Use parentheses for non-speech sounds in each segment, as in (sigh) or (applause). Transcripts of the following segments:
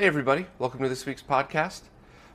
Hey, everybody, welcome to this week's podcast.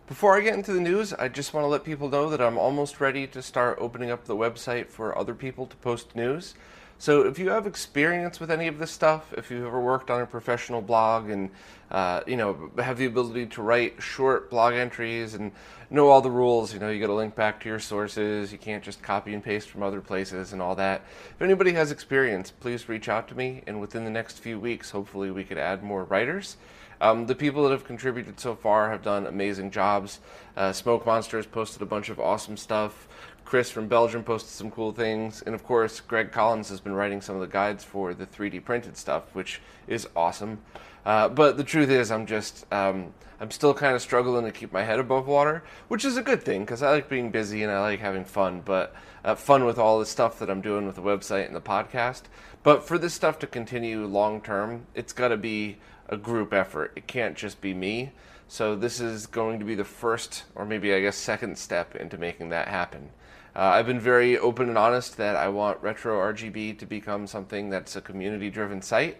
Before I get into the news, I just want to let people know that I'm almost ready to start opening up the website for other people to post news. So, if you have experience with any of this stuff, if you've ever worked on a professional blog and uh, you know have the ability to write short blog entries and know all the rules, you know you got to link back to your sources, you can't just copy and paste from other places and all that. If anybody has experience, please reach out to me, and within the next few weeks, hopefully, we could add more writers. Um, the people that have contributed so far have done amazing jobs. Uh, Smoke Monsters posted a bunch of awesome stuff. Chris from Belgium posted some cool things. And of course, Greg Collins has been writing some of the guides for the 3D printed stuff, which is awesome. Uh, but the truth is, I'm just, um, I'm still kind of struggling to keep my head above water, which is a good thing because I like being busy and I like having fun, but uh, fun with all the stuff that I'm doing with the website and the podcast. But for this stuff to continue long term, it's got to be a group effort. It can't just be me. So this is going to be the first, or maybe I guess second step into making that happen. Uh, I've been very open and honest that I want Retro RGB to become something that's a community driven site.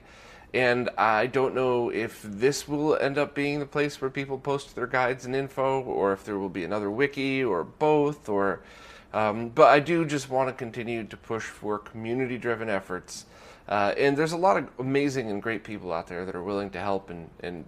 And I don't know if this will end up being the place where people post their guides and info, or if there will be another wiki, or both, or. Um, but I do just want to continue to push for community driven efforts uh, and there's a lot of amazing and great people out there that are willing to help and, and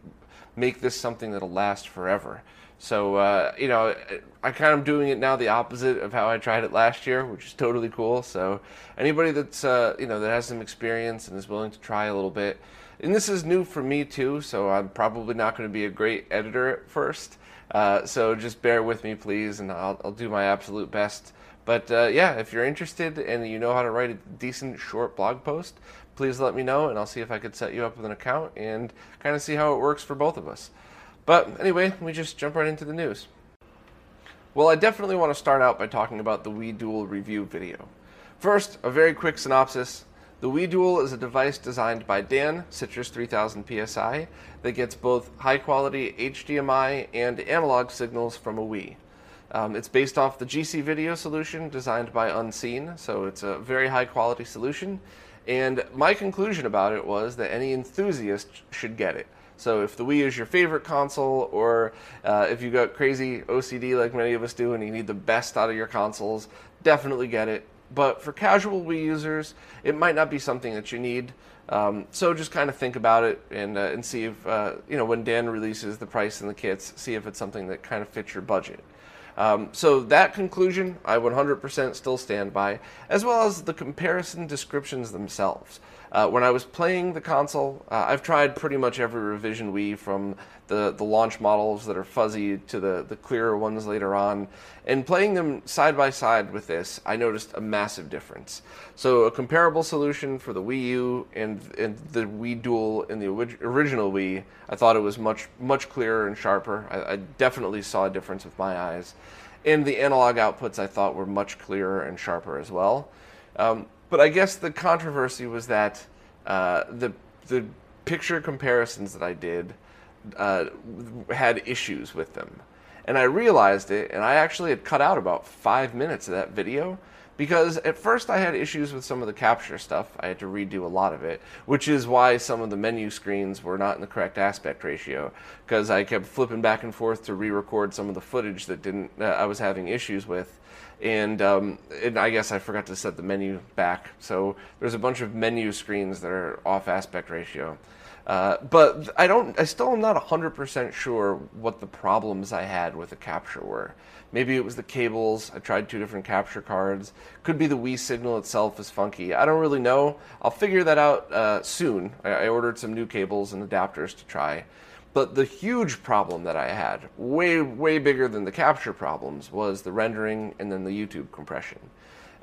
make this something that'll last forever. So, uh, you know, I kind of doing it now the opposite of how I tried it last year, which is totally cool. So, anybody that's, uh, you know, that has some experience and is willing to try a little bit, and this is new for me too, so I'm probably not going to be a great editor at first. Uh, so, just bear with me, please, and I'll, I'll do my absolute best but uh, yeah, if you're interested and you know how to write a decent short blog post, please let me know and I'll see if I could set you up with an account and kind of see how it works for both of us. But anyway, we just jump right into the news. Well, I definitely want to start out by talking about the Wii Dual review video. First, a very quick synopsis. The Wii Dual is a device designed by Dan, Citrus 3000 PSI, that gets both high quality HDMI and analog signals from a Wii. Um, it's based off the GC Video solution designed by Unseen, so it's a very high quality solution. And my conclusion about it was that any enthusiast should get it. So if the Wii is your favorite console, or uh, if you got crazy OCD like many of us do, and you need the best out of your consoles, definitely get it. But for casual Wii users, it might not be something that you need. Um, so just kind of think about it and uh, and see if uh, you know when Dan releases the price and the kits, see if it's something that kind of fits your budget. Um, so that conclusion I 100% still stand by, as well as the comparison descriptions themselves. Uh, when I was playing the console, uh, I've tried pretty much every revision Wii from the, the launch models that are fuzzy to the, the clearer ones later on. And playing them side by side with this, I noticed a massive difference. So, a comparable solution for the Wii U and, and the Wii Dual in the original Wii, I thought it was much, much clearer and sharper. I, I definitely saw a difference with my eyes. And the analog outputs I thought were much clearer and sharper as well. Um, but I guess the controversy was that uh, the the picture comparisons that I did uh, had issues with them, and I realized it, and I actually had cut out about five minutes of that video because at first I had issues with some of the capture stuff. I had to redo a lot of it, which is why some of the menu screens were not in the correct aspect ratio because I kept flipping back and forth to re-record some of the footage that didn't uh, I was having issues with and um, and I guess I forgot to set the menu back. So there's a bunch of menu screens that are off aspect ratio. Uh, but I don't. I still am not 100% sure what the problems I had with the capture were. Maybe it was the cables. I tried two different capture cards. Could be the Wii signal itself is funky. I don't really know. I'll figure that out uh, soon. I, I ordered some new cables and adapters to try. But the huge problem that I had, way, way bigger than the capture problems, was the rendering and then the YouTube compression.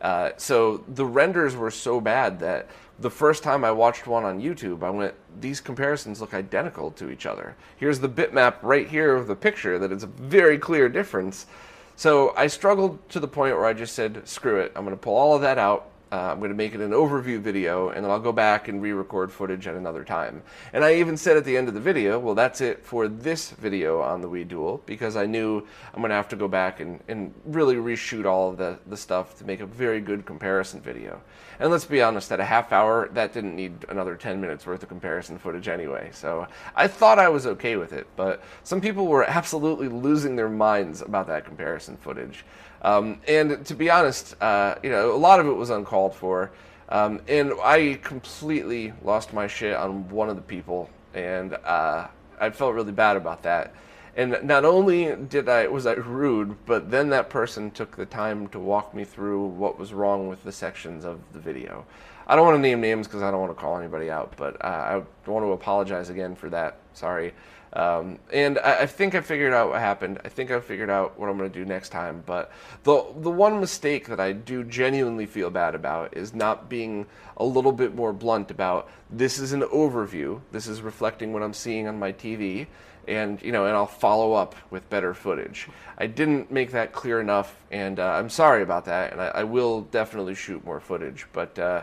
Uh, so the renders were so bad that the first time I watched one on YouTube, I went, these comparisons look identical to each other. Here's the bitmap right here of the picture that is a very clear difference. So I struggled to the point where I just said, screw it, I'm going to pull all of that out uh, I'm going to make it an overview video, and then I'll go back and re-record footage at another time. And I even said at the end of the video, well, that's it for this video on the Wii Dual, because I knew I'm going to have to go back and, and really reshoot all of the, the stuff to make a very good comparison video. And let's be honest, at a half hour, that didn't need another 10 minutes worth of comparison footage anyway. So I thought I was okay with it, but some people were absolutely losing their minds about that comparison footage. Um, and to be honest, uh, you know, a lot of it was uncalled for. Um, and I completely lost my shit on one of the people, and uh, I felt really bad about that. And not only did I was I rude, but then that person took the time to walk me through what was wrong with the sections of the video. I don't want to name names because I don't want to call anybody out, but uh, I want to apologize again for that. Sorry. Um, and I, I, think I figured out what happened. I think I figured out what I'm going to do next time. But the the one mistake that I do genuinely feel bad about is not being a little bit more blunt about this is an overview. This is reflecting what I'm seeing on my TV, and you know, and I'll follow up with better footage. I didn't make that clear enough, and uh, I'm sorry about that. And I, I, will definitely shoot more footage, but. Uh,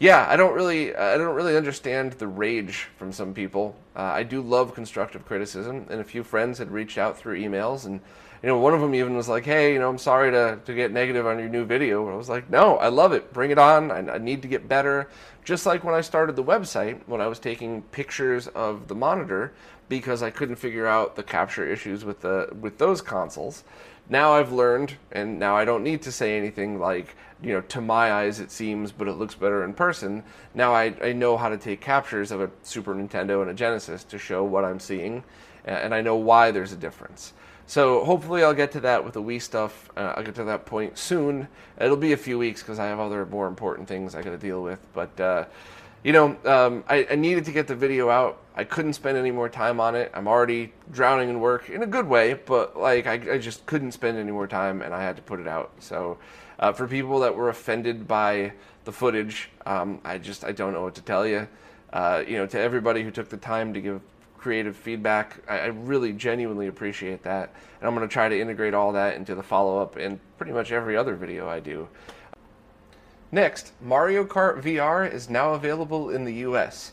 yeah, I don't really, I don't really understand the rage from some people. Uh, I do love constructive criticism, and a few friends had reached out through emails, and you know, one of them even was like, "Hey, you know, I'm sorry to to get negative on your new video." I was like, "No, I love it. Bring it on. I, I need to get better." Just like when I started the website, when I was taking pictures of the monitor because I couldn't figure out the capture issues with the with those consoles now I've learned, and now I don't need to say anything like, you know, to my eyes it seems, but it looks better in person. Now I, I know how to take captures of a Super Nintendo and a Genesis to show what I'm seeing, and I know why there's a difference. So hopefully I'll get to that with the Wii stuff. Uh, I'll get to that point soon. It'll be a few weeks because I have other more important things I got to deal with, but. Uh, you know, um, I, I, needed to get the video out. I couldn't spend any more time on it. I'm already drowning in work in a good way, but like I, I just couldn't spend any more time, and I had to put it out. So, uh, for people that were offended by the footage, um, I just I don't know what to tell you. Uh, you know, to everybody who took the time to give creative feedback, I, I really genuinely appreciate that, and I'm going to try to integrate all that into the follow up and pretty much every other video I do. Next, Mario Kart VR is now available in the US.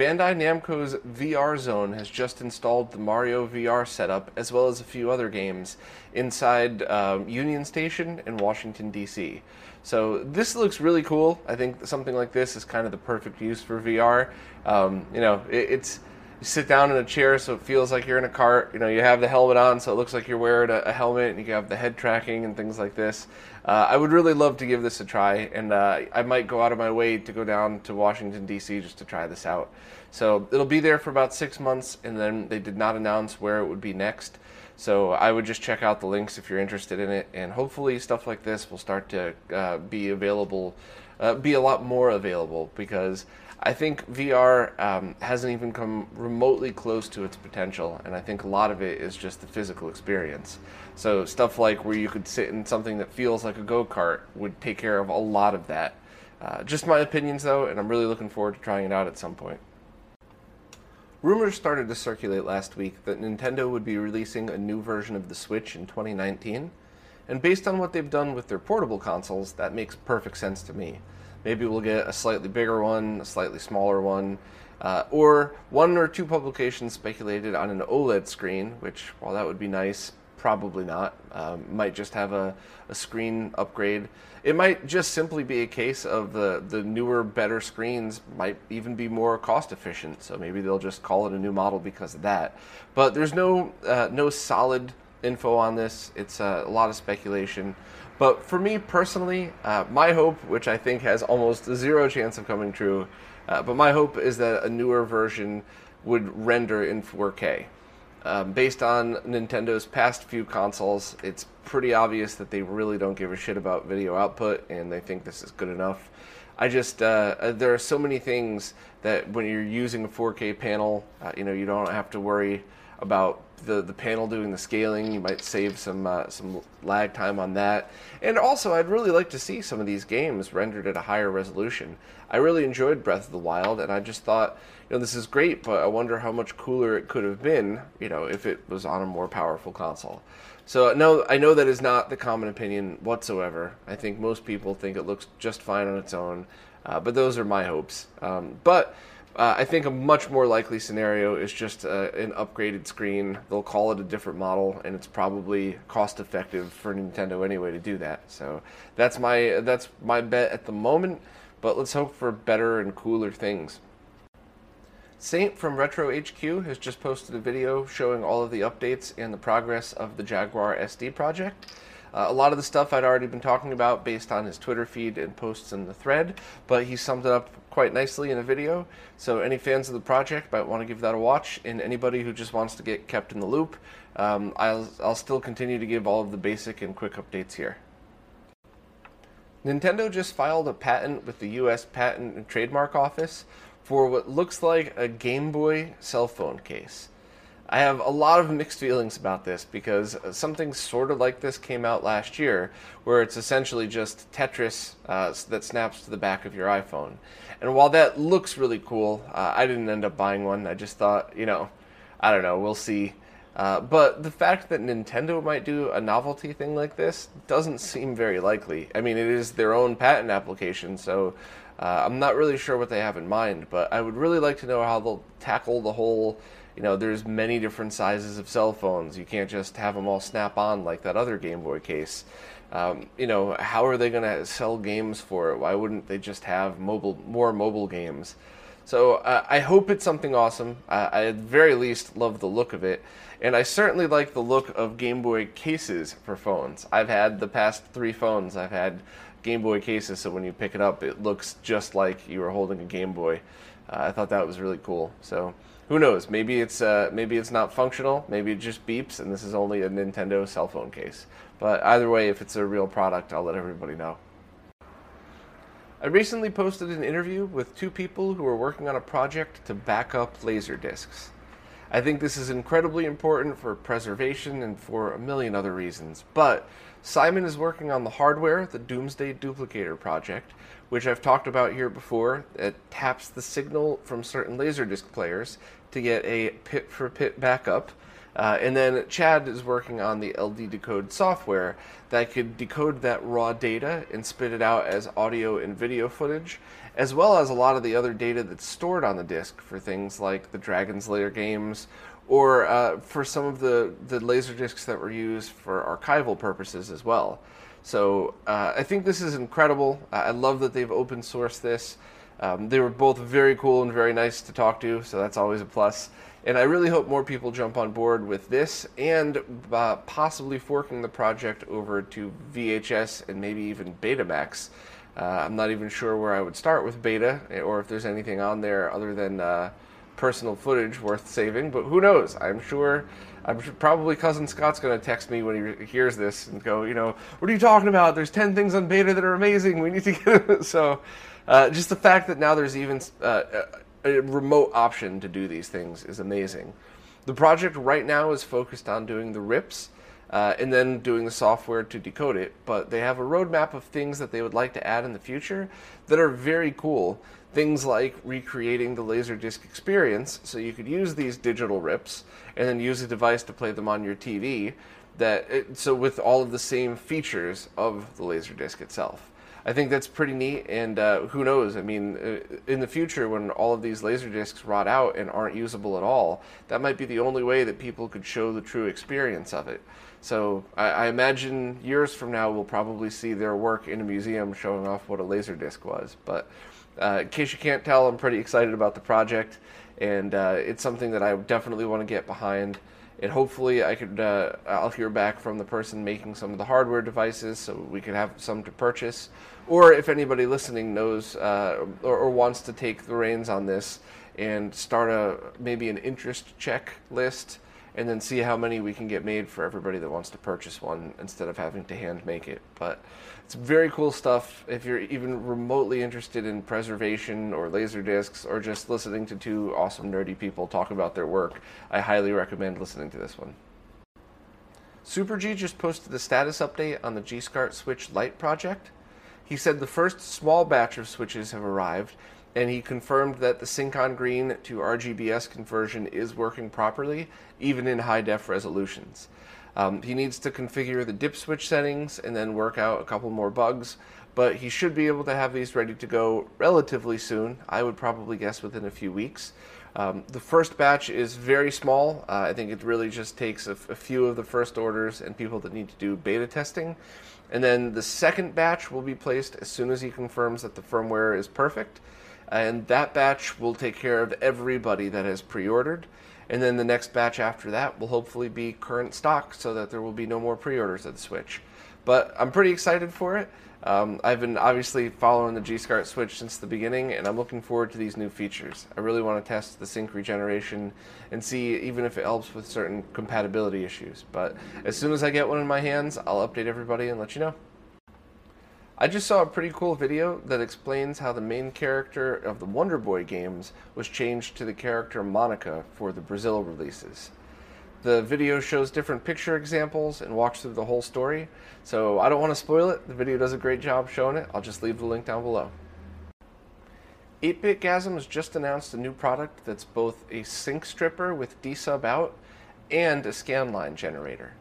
Bandai Namco's VR Zone has just installed the Mario VR setup, as well as a few other games, inside um, Union Station in Washington, D.C. So this looks really cool. I think something like this is kind of the perfect use for VR. Um, you know, it, it's you sit down in a chair so it feels like you're in a cart. You know, you have the helmet on so it looks like you're wearing a, a helmet, and you have the head tracking and things like this. Uh, I would really love to give this a try, and uh, I might go out of my way to go down to Washington D.C. just to try this out. So it'll be there for about six months, and then they did not announce where it would be next. So I would just check out the links if you're interested in it, and hopefully stuff like this will start to uh, be available, uh, be a lot more available because I think VR um, hasn't even come remotely close to its potential, and I think a lot of it is just the physical experience. So stuff like where you could sit in something that feels like a go kart would take care of a lot of that. Uh, just my opinions though, and I'm really looking forward to trying it out at some point. Rumors started to circulate last week that Nintendo would be releasing a new version of the Switch in 2019, and based on what they've done with their portable consoles, that makes perfect sense to me. Maybe we'll get a slightly bigger one, a slightly smaller one, uh, or one or two publications speculated on an OLED screen, which, while that would be nice, probably not. Um, might just have a, a screen upgrade. It might just simply be a case of the, the newer, better screens might even be more cost efficient. So maybe they'll just call it a new model because of that. But there's no uh, no solid info on this. It's uh, a lot of speculation. But for me personally, uh, my hope, which I think has almost zero chance of coming true, uh, but my hope is that a newer version would render in 4K. Um, based on Nintendo's past few consoles, it's pretty obvious that they really don't give a shit about video output and they think this is good enough. I just uh, uh there are so many things that when you're using a 4K panel, uh, you know, you don't have to worry about the, the panel doing the scaling. You might save some uh, some lag time on that. And also, I'd really like to see some of these games rendered at a higher resolution. I really enjoyed Breath of the Wild, and I just thought, you know, this is great, but I wonder how much cooler it could have been, you know, if it was on a more powerful console. So no, I know that is not the common opinion whatsoever. I think most people think it looks just fine on its own, uh, but those are my hopes. Um, but uh, I think a much more likely scenario is just uh, an upgraded screen. They'll call it a different model, and it's probably cost effective for Nintendo anyway to do that. So that's my that's my bet at the moment. But let's hope for better and cooler things. Saint from Retro HQ has just posted a video showing all of the updates and the progress of the Jaguar SD project. Uh, a lot of the stuff I'd already been talking about based on his Twitter feed and posts in the thread, but he summed it up quite nicely in a video. So, any fans of the project might want to give that a watch, and anybody who just wants to get kept in the loop, um, I'll, I'll still continue to give all of the basic and quick updates here. Nintendo just filed a patent with the U.S. Patent and Trademark Office for what looks like a Game Boy cell phone case. I have a lot of mixed feelings about this because something sort of like this came out last year, where it's essentially just Tetris uh, that snaps to the back of your iPhone. And while that looks really cool, uh, I didn't end up buying one. I just thought, you know, I don't know, we'll see. Uh, but the fact that Nintendo might do a novelty thing like this doesn't seem very likely. I mean, it is their own patent application, so uh, I'm not really sure what they have in mind, but I would really like to know how they'll tackle the whole you know, there's many different sizes of cell phones. You can't just have them all snap on like that other Game Boy case. Um, you know, how are they going to sell games for it? Why wouldn't they just have mobile, more mobile games? So uh, I hope it's something awesome. I at very least love the look of it, and I certainly like the look of Game Boy cases for phones. I've had the past three phones. I've had Game Boy cases, so when you pick it up, it looks just like you were holding a Game Boy. Uh, I thought that was really cool. So who knows? Maybe it's uh, maybe it's not functional. Maybe it just beeps, and this is only a Nintendo cell phone case. But either way, if it's a real product, I'll let everybody know. I recently posted an interview with two people who are working on a project to back up laser discs. I think this is incredibly important for preservation and for a million other reasons. But Simon is working on the hardware, the Doomsday Duplicator project, which I've talked about here before. It taps the signal from certain Laserdisc players to get a pit for pit backup. Uh, and then Chad is working on the LD Decode software that could decode that raw data and spit it out as audio and video footage, as well as a lot of the other data that's stored on the disk for things like the Dragon's Lair games or uh, for some of the, the laser discs that were used for archival purposes as well. So uh, I think this is incredible. I love that they've open sourced this. Um, they were both very cool and very nice to talk to, so that's always a plus. And I really hope more people jump on board with this and uh, possibly forking the project over to VHS and maybe even Betamax. Uh, I'm not even sure where I would start with Beta or if there's anything on there other than uh, personal footage worth saving, but who knows? I'm sure. I'm probably cousin Scott's going to text me when he hears this and go, you know, what are you talking about? There's 10 things on beta that are amazing. We need to get (laughs) it. So, uh, just the fact that now there's even uh, a remote option to do these things is amazing. The project right now is focused on doing the rips uh, and then doing the software to decode it, but they have a roadmap of things that they would like to add in the future that are very cool. Things like recreating the Laserdisc experience, so you could use these digital rips and then use a device to play them on your TV. That it, so with all of the same features of the Laserdisc itself. I think that's pretty neat. And uh, who knows? I mean, uh, in the future, when all of these laser discs rot out and aren't usable at all, that might be the only way that people could show the true experience of it. So I, I imagine years from now, we'll probably see their work in a museum showing off what a laser disc was. But in case you can't tell, I'm pretty excited about the project, and uh, it's something that I definitely want to get behind and hopefully I could uh, I'll hear back from the person making some of the hardware devices, so we could have some to purchase. Or if anybody listening knows uh, or, or, wants to take the reins on this and start a maybe an interest check list and then see how many we can get made for everybody that wants to purchase one instead of having to hand make it. But it's very cool stuff. If you're even remotely interested in preservation or laser discs or just listening to two awesome nerdy people talk about their work, I highly recommend listening to this one. Super G just posted the status update on the G-SCART Switch Lite project. He said the first small batch of switches have arrived, and he confirmed that the Sync-On Green to RGBS conversion is working properly, even in high def resolutions. Um, he needs to configure the dip switch settings and then work out a couple more bugs, but he should be able to have these ready to go relatively soon. I would probably guess within a few weeks. Um, the first batch is very small. Uh, I think it really just takes a, a few of the first orders and people that need to do beta testing. And then the second batch will be placed as soon as he confirms that the firmware is perfect. And that batch will take care of everybody that has pre ordered. And then the next batch after that will hopefully be current stock so that there will be no more pre orders of the Switch. But I'm pretty excited for it. Um, I've been obviously following the G-SCART Switch since the beginning, and I'm looking forward to these new features. I really want to test the sync regeneration and see even if it helps with certain compatibility issues. But as soon as I get one in my hands, I'll update everybody and let you know. I just saw a pretty cool video that explains how the main character of the Wonder Boy games was changed to the character Monica for the Brazil releases. The video shows different picture examples and walks through the whole story, so I don't want to spoil it. The video does a great job showing it. I'll just leave the link down below. 8BitGasm has just announced a new product that's both a sync stripper with dsub out and a scanline generator.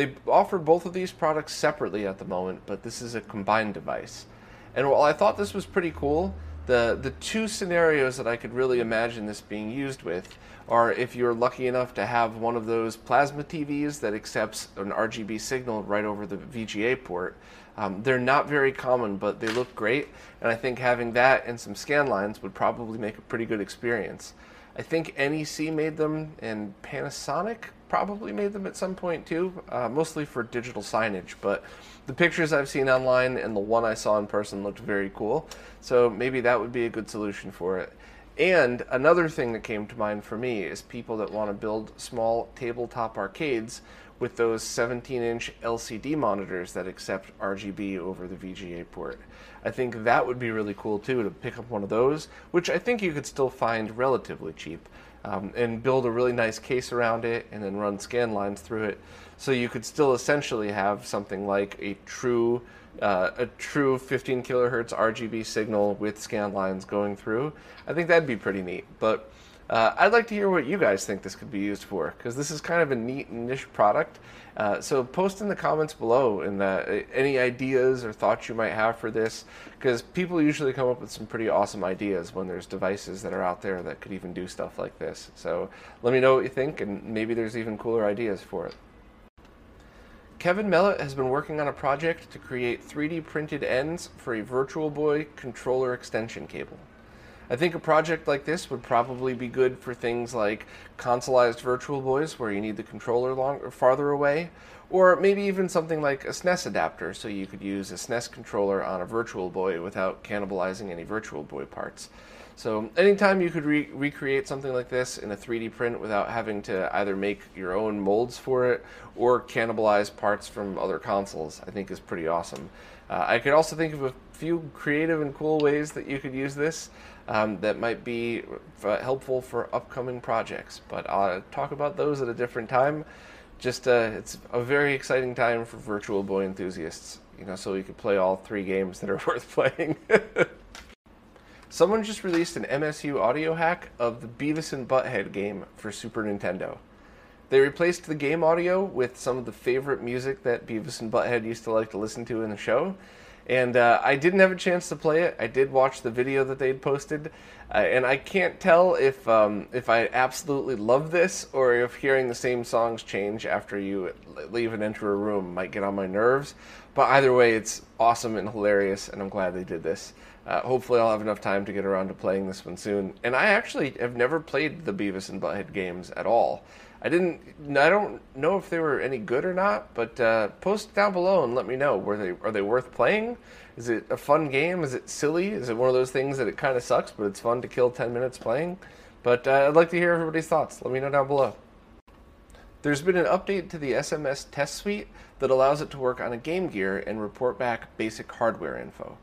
They offer both of these products separately at the moment, but this is a combined device. And while I thought this was pretty cool, the the two scenarios that I could really imagine this being used with are if you're lucky enough to have one of those plasma TVs that accepts an RGB signal right over the VGA port. Um, they're not very common, but they look great, and I think having that and some scan lines would probably make a pretty good experience. I think NEC made them, and Panasonic probably made them at some point too, uh, mostly for digital signage. But the pictures I've seen online and the one I saw in person looked very cool. So maybe that would be a good solution for it. And another thing that came to mind for me is people that want to build small tabletop arcades with those 17 inch LCD monitors that accept RGB over the VGA port. I think that would be really cool too to pick up one of those, which I think you could still find relatively cheap um, and build a really nice case around it and then run scan lines through it. So you could still essentially have something like a true uh, a true 15 kilohertz RGB signal with scan lines going through. I think that'd be pretty neat. But uh, I'd like to hear what you guys think this could be used for because this is kind of a neat niche product. Uh, so post in the comments below and uh, any ideas or thoughts you might have for this because people usually come up with some pretty awesome ideas when there's devices that are out there that could even do stuff like this. So let me know what you think and maybe there's even cooler ideas for it. Kevin Mellott has been working on a project to create 3D printed ends for a Virtual Boy controller extension cable. I think a project like this would probably be good for things like consoleized Virtual Boys, where you need the controller long, farther away, or maybe even something like a SNES adapter, so you could use a SNES controller on a Virtual Boy without cannibalizing any Virtual Boy parts. So anytime you could re- recreate something like this in a 3D print without having to either make your own molds for it or cannibalize parts from other consoles, I think is pretty awesome. Uh, I could also think of a few creative and cool ways that you could use this um, that might be uh, helpful for upcoming projects. But I'll talk about those at a different time. Just uh, it's a very exciting time for Virtual Boy enthusiasts. You know, so you can play all three games that are (laughs) worth playing. Someone just released an MSU audio hack of the Beavis and Butthead game for Super Nintendo. They replaced the game audio with some of the favorite music that Beavis and Butthead used to like to listen to in the show, and uh, I didn't have a chance to play it. I did watch the video that they'd posted, uh, and I can't tell if um, if I absolutely love this or if hearing the same songs change after you leave and enter a room might get on my nerves. But either way, it's awesome and hilarious, and I'm glad they did this. Uh, hopefully, I'll have enough time to get around to playing this one soon. And I actually have never played the Beavis and Butthead games at all. I didn't. I don't know if they were any good or not, but uh, post down below and let me know. Were they are they worth playing? Is it a fun game? Is it silly? Is it one of those things that it kind of sucks, but it's fun to kill ten minutes playing? But uh, I'd like to hear everybody's thoughts. Let me know down below. There's been an update to the SMS test suite that allows it to work on a Game Gear and report back basic hardware info.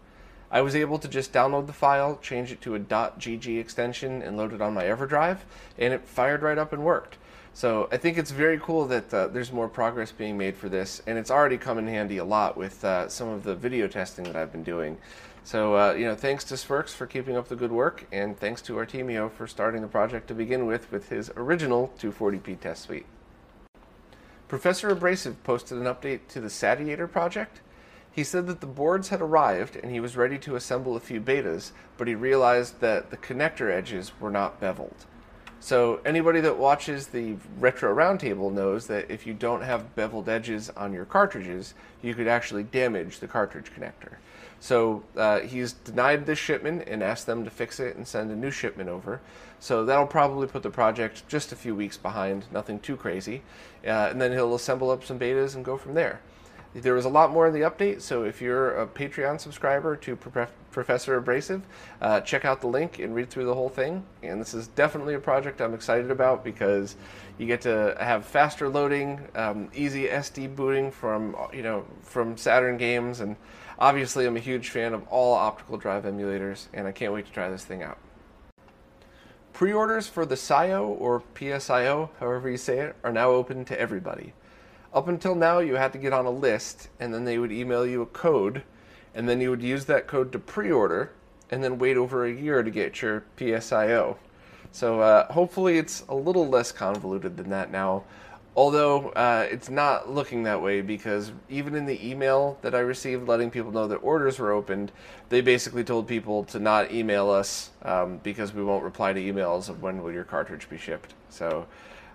I was able to just download the file, change it to a .gg extension, and load it on my EverDrive, and it fired right up and worked. So I think it's very cool that uh, there's more progress being made for this, and it's already come in handy a lot with uh, some of the video testing that I've been doing. So uh, you know, thanks to sverx for keeping up the good work, and thanks to Artemio for starting the project to begin with with his original 240p test suite. Professor Abrasive posted an update to the Satiator project. He said that the boards had arrived and he was ready to assemble a few betas, but he realized that the connector edges were not beveled. So anybody that watches the Retro Roundtable knows that if you don't have beveled edges on your cartridges, you could actually damage the cartridge connector. So uh, he's denied this shipment and asked them to fix it and send a new shipment over. So that'll probably put the project just a few weeks behind, nothing too crazy. Uh, and then he'll assemble up some betas and go from there. There was a lot more in the update, so if you're a Patreon subscriber to Professor Abrasive, uh, check out the link and read through the whole thing. And this is definitely a project I'm excited about because you get to have faster loading, um, easy SD booting from you know from Saturn games, and obviously I'm a huge fan of all optical drive emulators, and I can't wait to try this thing out. Pre-orders for the SIO or PSIO, however you say it, are now open to everybody. Up until now, you had to get on a list, and then they would email you a code, and then you would use that code to pre-order, and then wait over a year to get your PSIO. So uh, hopefully, it's a little less convoluted than that now. Although uh, it's not looking that way because even in the email that I received letting people know that orders were opened, they basically told people to not email us um, because we won't reply to emails of when will your cartridge be shipped. So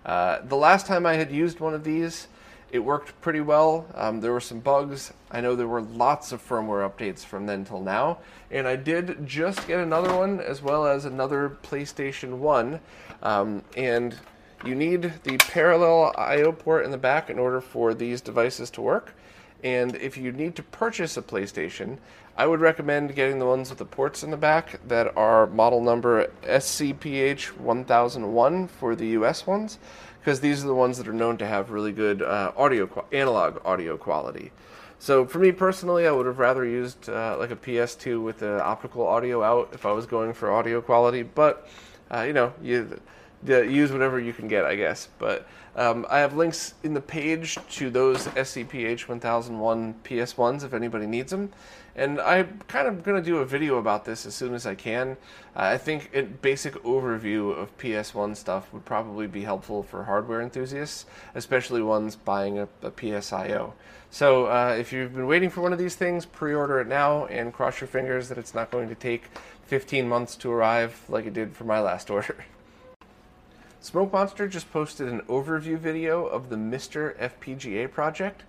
uh, the last time I had used one of these, it worked pretty well. Um, there were some bugs. I know there were lots of firmware updates from then till now. And I did just get another one as well as another PlayStation 1. Um, and you need the parallel I/O port in the back in order for these devices to work. And if you need to purchase a PlayStation, I would recommend getting the ones with the ports in the back that are model number SCPH 1001 for the US ones, because these are the ones that are known to have really good uh, audio analog audio quality. So for me personally, I would have rather used uh, like a PS2 with the optical audio out if I was going for audio quality. But uh, you know, you use whatever you can get, I guess. But um, I have links in the page to those SCPH 1001 PS1s if anybody needs them. And I'm kind of going to do a video about this as soon as I can. Uh, I think a basic overview of PS1 stuff would probably be helpful for hardware enthusiasts, especially ones buying a, a PSIO. So uh, if you've been waiting for one of these things, pre-order it now and cross your fingers that it's not going to take 15 months to arrive like it did for my last (laughs) order. Smoke Monster just posted an overview video of the MiSTer FPGA project.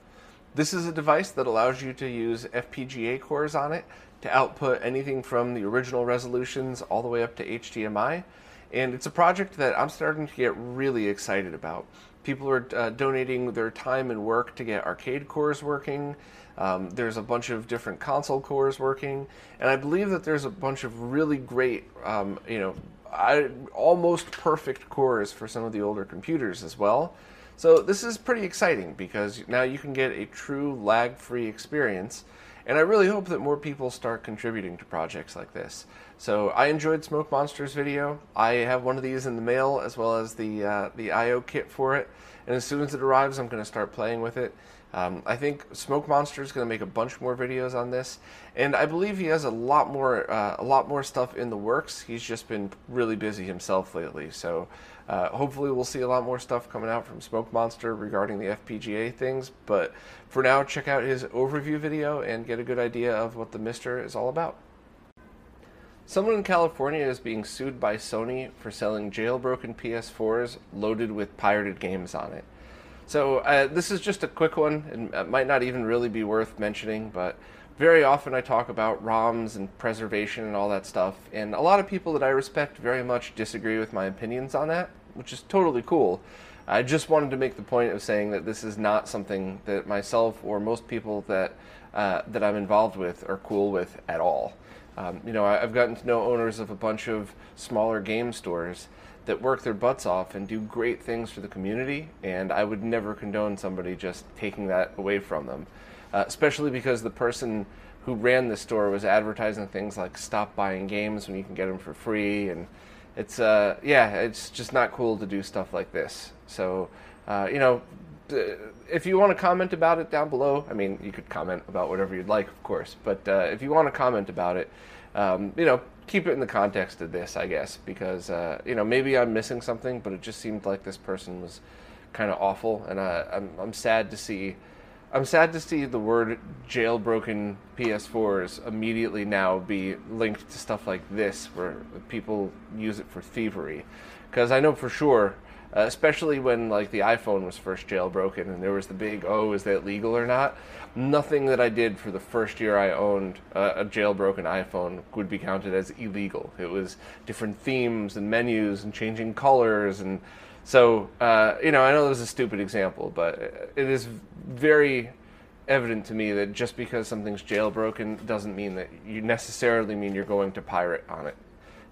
This is a device that allows you to use FPGA cores on it to output anything from the original resolutions all the way up to HDMI. And it's a project that I'm starting to get really excited about. People are uh, donating their time and work to get arcade cores working. Um, there's a bunch of different console cores working, and I believe that there's a bunch of really great, um, you know, I, almost perfect cores for some of the older computers as well. So this is pretty exciting because now you can get a true lag-free experience, and I really hope that more people start contributing to projects like this. So I enjoyed Smoke Monster's video. I have one of these in the mail as well as the uh, the I/O kit for it, and as soon as it arrives, I'm going to start playing with it. Um, I think Smoke Monster is going to make a bunch more videos on this, and I believe he has a lot more uh, a lot more stuff in the works. He's just been really busy himself lately, so uh, hopefully we'll see a lot more stuff coming out from Smoke Monster regarding the FPGA things. But for now, check out his overview video and get a good idea of what the MiSTer is all about. Someone in California is being sued by Sony for selling jailbroken PS4s loaded with pirated games on it. So uh, this is just a quick one, and it might not even really be worth mentioning, but very often I talk about ROMs and preservation and all that stuff, and a lot of people that I respect very much disagree with my opinions on that, which is totally cool. I just wanted to make the point of saying that this is not something that myself or most people that uh, that I'm involved with are cool with at all. Um, you know, I, I've gotten to know owners of a bunch of smaller game stores that work their butts off and do great things for the community, and I would never condone somebody just taking that away from them, uh, especially because the person who ran the store was advertising things like stop buying games when you can get them for free and it's uh yeah it's just not cool to do stuff like this. So uh, you know if you want to comment about it down below i mean you could comment about whatever you'd like of course but uh, if you want to comment about it um, you know keep it in the context of this i guess because uh, you know maybe i'm missing something but it just seemed like this person was kind of awful and uh, I'm, I'm sad to see I'm sad to see the word jailbroken PS4s immediately now be linked to stuff like this, where people use it for thievery. Because I know for sure, uh, especially when like the iPhone was first jailbroken and there was the big, oh, is that legal or not? Nothing that I did for the first year I owned uh, a jailbroken iPhone would be counted as illegal. It was different themes and menus and changing colors and so, uh, you know, I know this is a stupid example, but it is very evident to me that just because something's jailbroken doesn't mean that you necessarily mean you're going to pirate on it.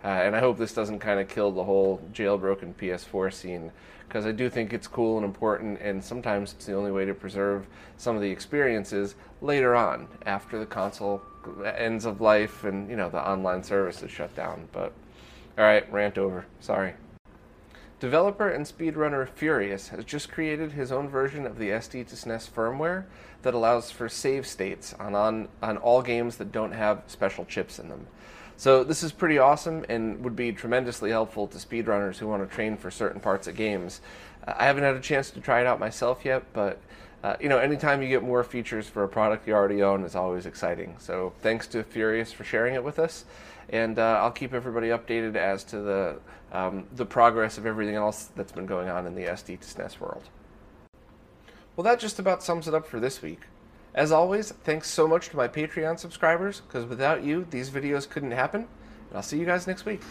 Uh, and I hope this doesn't kind of kill the whole jailbroken PS4 scene because I do think it's cool and important, and sometimes it's the only way to preserve some of the experiences later on after the console ends of life and you know the online service is shut down. But all right, rant over. Sorry. Developer and speedrunner Furious has just created his own version of the SD2SNES firmware that allows for save states on, on, on all games that don't have special chips in them. So this is pretty awesome and would be tremendously helpful to speedrunners who want to train for certain parts of games. Uh, I haven't had a chance to try it out myself yet, but uh, you know, anytime you get more features for a product you already own is always exciting. So thanks to Furious for sharing it with us and uh, I'll keep everybody updated as to the um, the progress of everything else that's been going on in the SD2SNES world. Well, that just about sums it up for this week. As always, thanks so much to my Patreon subscribers, because without you, these videos couldn't happen. And I'll see you guys next week.